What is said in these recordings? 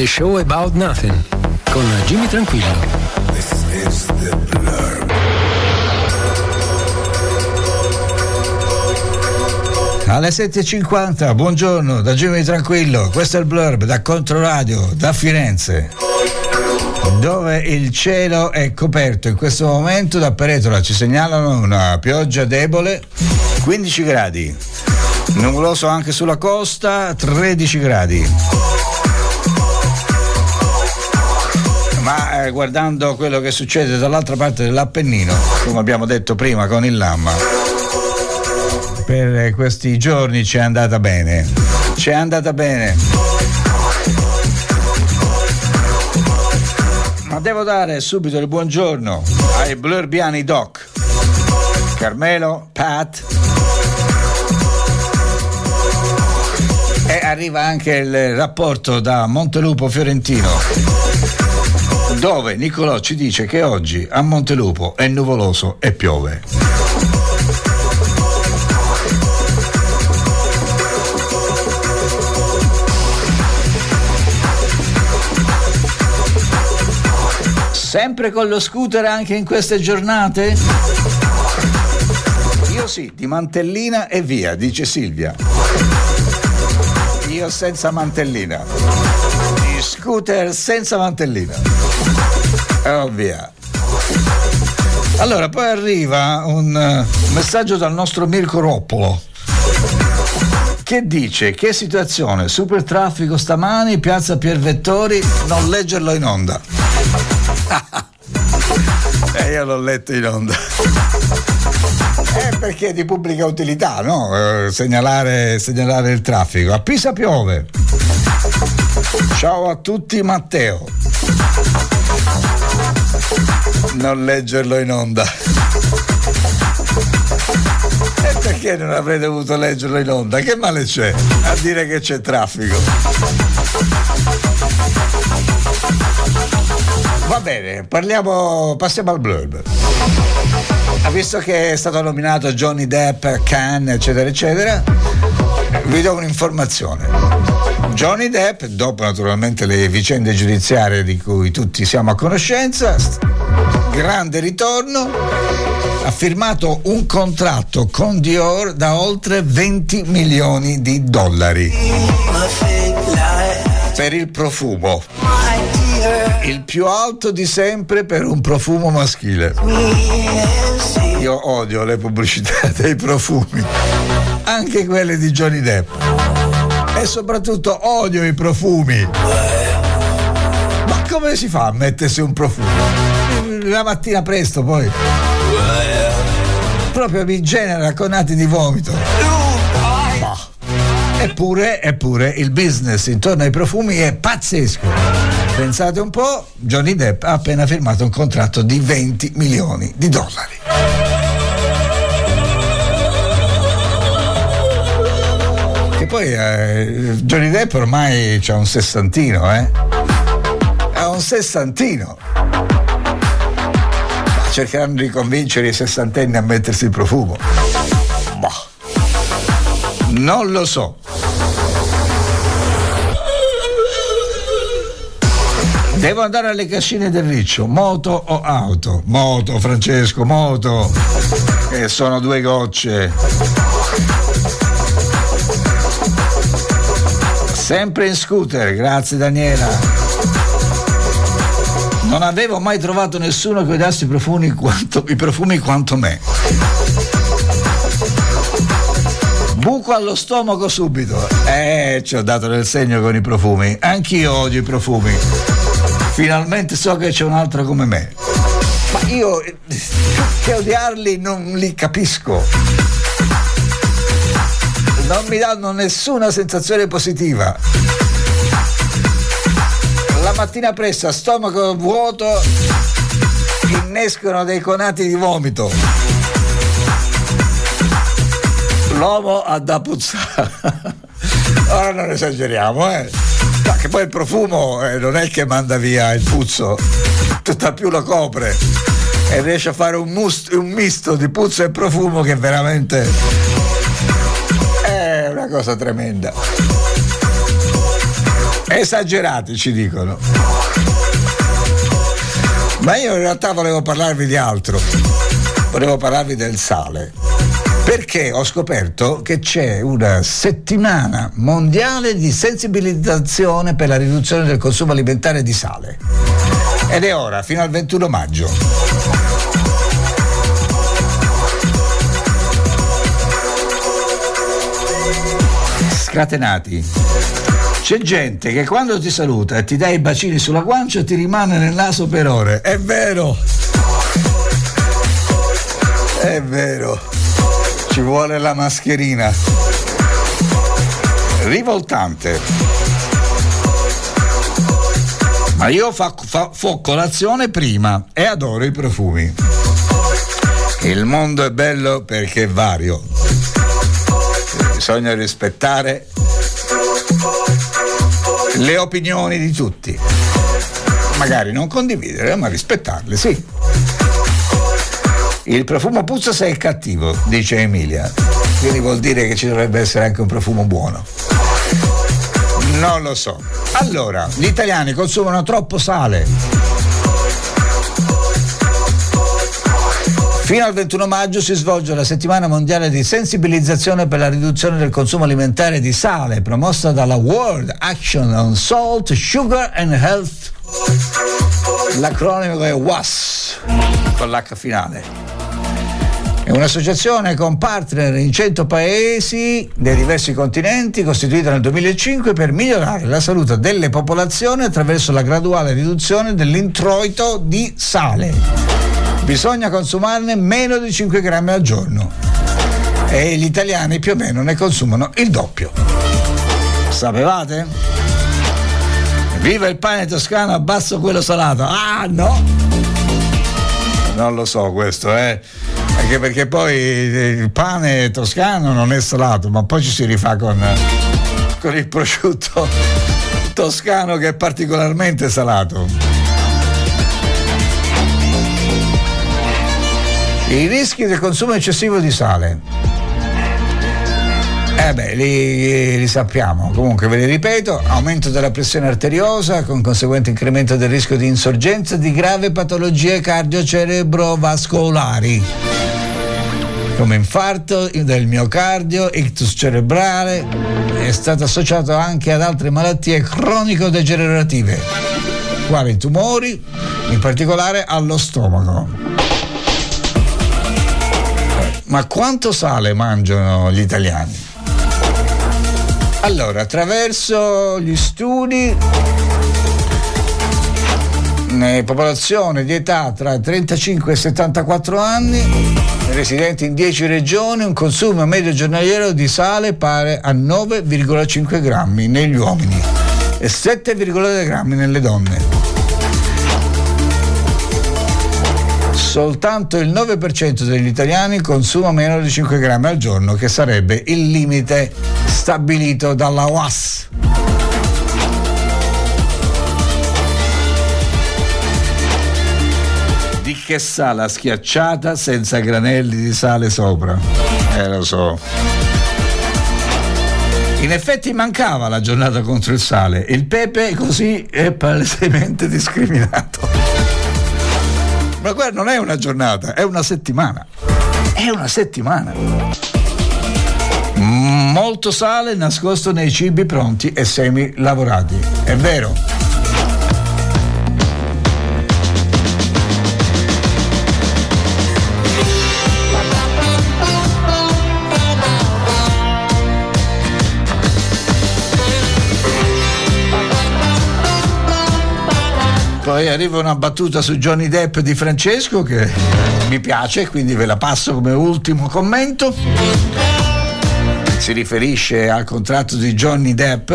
The Show About Nothing con Jimmy Tranquillo. Alle 7.50, buongiorno da Jimmy Tranquillo, questo è il blurb da Controradio, da Firenze, dove il cielo è coperto in questo momento da Peretola, ci segnalano una pioggia debole, 15 gradi, nuvoloso anche sulla costa, 13 gradi. Guardando quello che succede dall'altra parte dell'Appennino, come abbiamo detto prima con il Lamma, per questi giorni ci è andata bene. Ci è andata bene. Ma devo dare subito il buongiorno ai blurbiani doc. Carmelo, Pat. E arriva anche il rapporto da Montelupo Fiorentino dove Nicolò ci dice che oggi a Montelupo è nuvoloso e piove. Sempre con lo scooter anche in queste giornate? Io sì, di mantellina e via, dice Silvia. Io senza mantellina. Di scooter senza mantellina. Oh via. Allora, poi arriva un uh, messaggio dal nostro Mirko Roppolo che dice che situazione, super traffico stamani, piazza Piervettori, non leggerlo in onda eh, io l'ho letto in onda. Eh, perché è di pubblica utilità, no? Eh, segnalare, segnalare il traffico. A Pisa piove. Ciao a tutti, Matteo. Non leggerlo in onda. E perché non avrei dovuto leggerlo in onda? Che male c'è a dire che c'è traffico? Va bene, parliamo, passiamo al blurb. Visto che è stato nominato Johnny Depp, Khan, eccetera, eccetera, vi do un'informazione. Johnny Depp, dopo naturalmente le vicende giudiziarie di cui tutti siamo a conoscenza, grande ritorno, ha firmato un contratto con Dior da oltre 20 milioni di dollari per il profumo il più alto di sempre per un profumo maschile. Io odio le pubblicità dei profumi, anche quelle di Johnny Depp. E soprattutto odio i profumi. Ma come si fa a mettersi un profumo? La mattina presto poi. Proprio mi genera conati di vomito. Eppure, eppure il business intorno ai profumi è pazzesco. Pensate un po', Johnny Depp ha appena firmato un contratto di 20 milioni di dollari. E poi eh, Johnny Depp ormai ha un sessantino, eh? Ha un sessantino. Cercheranno di convincere i sessantenni a mettersi il profumo. Boh. Non lo so. Devo andare alle cascine del Riccio, moto o auto? Moto, Francesco, moto. Che sono due gocce. Sempre in scooter, grazie Daniela. Non avevo mai trovato nessuno che odiasse i profumi quanto, i profumi quanto me. Buco allo stomaco subito. Eh, ci ho dato del segno con i profumi. Anch'io odio i profumi finalmente so che c'è un altro come me. Ma io che odiarli non li capisco. Non mi danno nessuna sensazione positiva. La mattina presto a stomaco vuoto innescono dei conati di vomito. L'uomo ha da puzzare. Ora non esageriamo, eh che poi il profumo eh, non è che manda via il puzzo, tutta più lo copre e riesce a fare un, must, un misto di puzzo e profumo che veramente è una cosa tremenda. Esagerati ci dicono. Ma io in realtà volevo parlarvi di altro. Volevo parlarvi del sale. Perché ho scoperto che c'è una settimana mondiale di sensibilizzazione per la riduzione del consumo alimentare di sale. Ed è ora, fino al 21 maggio. Scatenati. C'è gente che quando ti saluta e ti dà i bacini sulla guancia ti rimane nel naso per ore. È vero. È vero. Ci vuole la mascherina. Rivoltante. Ma io fa, fa, fo colazione prima e adoro i profumi. Il mondo è bello perché è vario. Bisogna rispettare le opinioni di tutti. Magari non condividere, ma rispettarle, sì. Il profumo puzza se è cattivo, dice Emilia. Quindi vuol dire che ci dovrebbe essere anche un profumo buono. Non lo so. Allora, gli italiani consumano troppo sale. Fino al 21 maggio si svolge la settimana mondiale di sensibilizzazione per la riduzione del consumo alimentare di sale, promossa dalla World Action on Salt, Sugar and Health. L'acronimo è WAS, con l'H finale. È un'associazione con partner in 100 paesi dei diversi continenti, costituita nel 2005 per migliorare la salute delle popolazioni attraverso la graduale riduzione dell'introito di sale bisogna consumarne meno di 5 grammi al giorno e gli italiani più o meno ne consumano il doppio. Sapevate? Viva il pane toscano, abbasso quello salato. Ah no! Non lo so questo, eh. Anche perché poi il pane toscano non è salato, ma poi ci si rifà con, con il prosciutto toscano che è particolarmente salato. I rischi del consumo eccessivo di sale. Eh beh, li, li, sappiamo. Comunque ve li ripeto, aumento della pressione arteriosa con conseguente incremento del rischio di insorgenza di grave patologie cardiocerebrovascolari come infarto del miocardio, ictus cerebrale, è stato associato anche ad altre malattie cronico-degenerative, quali tumori, in particolare allo stomaco. Ma quanto sale mangiano gli italiani? Allora, attraverso gli studi, popolazione di età tra 35 e 74 anni, residenti in 10 regioni, un consumo medio giornaliero di sale pare a 9,5 grammi negli uomini e 7,2 grammi nelle donne. Soltanto il 9% degli italiani consuma meno di 5 grammi al giorno, che sarebbe il limite stabilito dalla UAS. Di che sala schiacciata senza granelli di sale sopra? Eh lo so. In effetti mancava la giornata contro il sale. Il pepe così è palesemente discriminato. Ma guarda, non è una giornata, è una settimana. È una settimana. Molto sale nascosto nei cibi pronti e semi lavorati. È vero. Poi arriva una battuta su Johnny Depp di Francesco che mi piace, quindi ve la passo come ultimo commento. Si riferisce al contratto di Johnny Depp,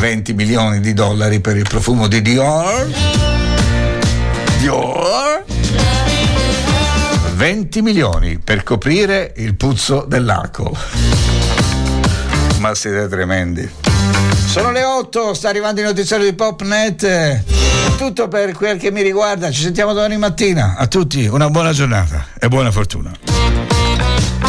20 milioni di dollari per il profumo di Dior. Dior. 20 milioni per coprire il puzzo dell'alcol. Ma siete tremendi. Sono le 8, sta arrivando il notiziario di Popnet. Tutto per quel che mi riguarda. Ci sentiamo domani mattina. A tutti una buona giornata e buona fortuna.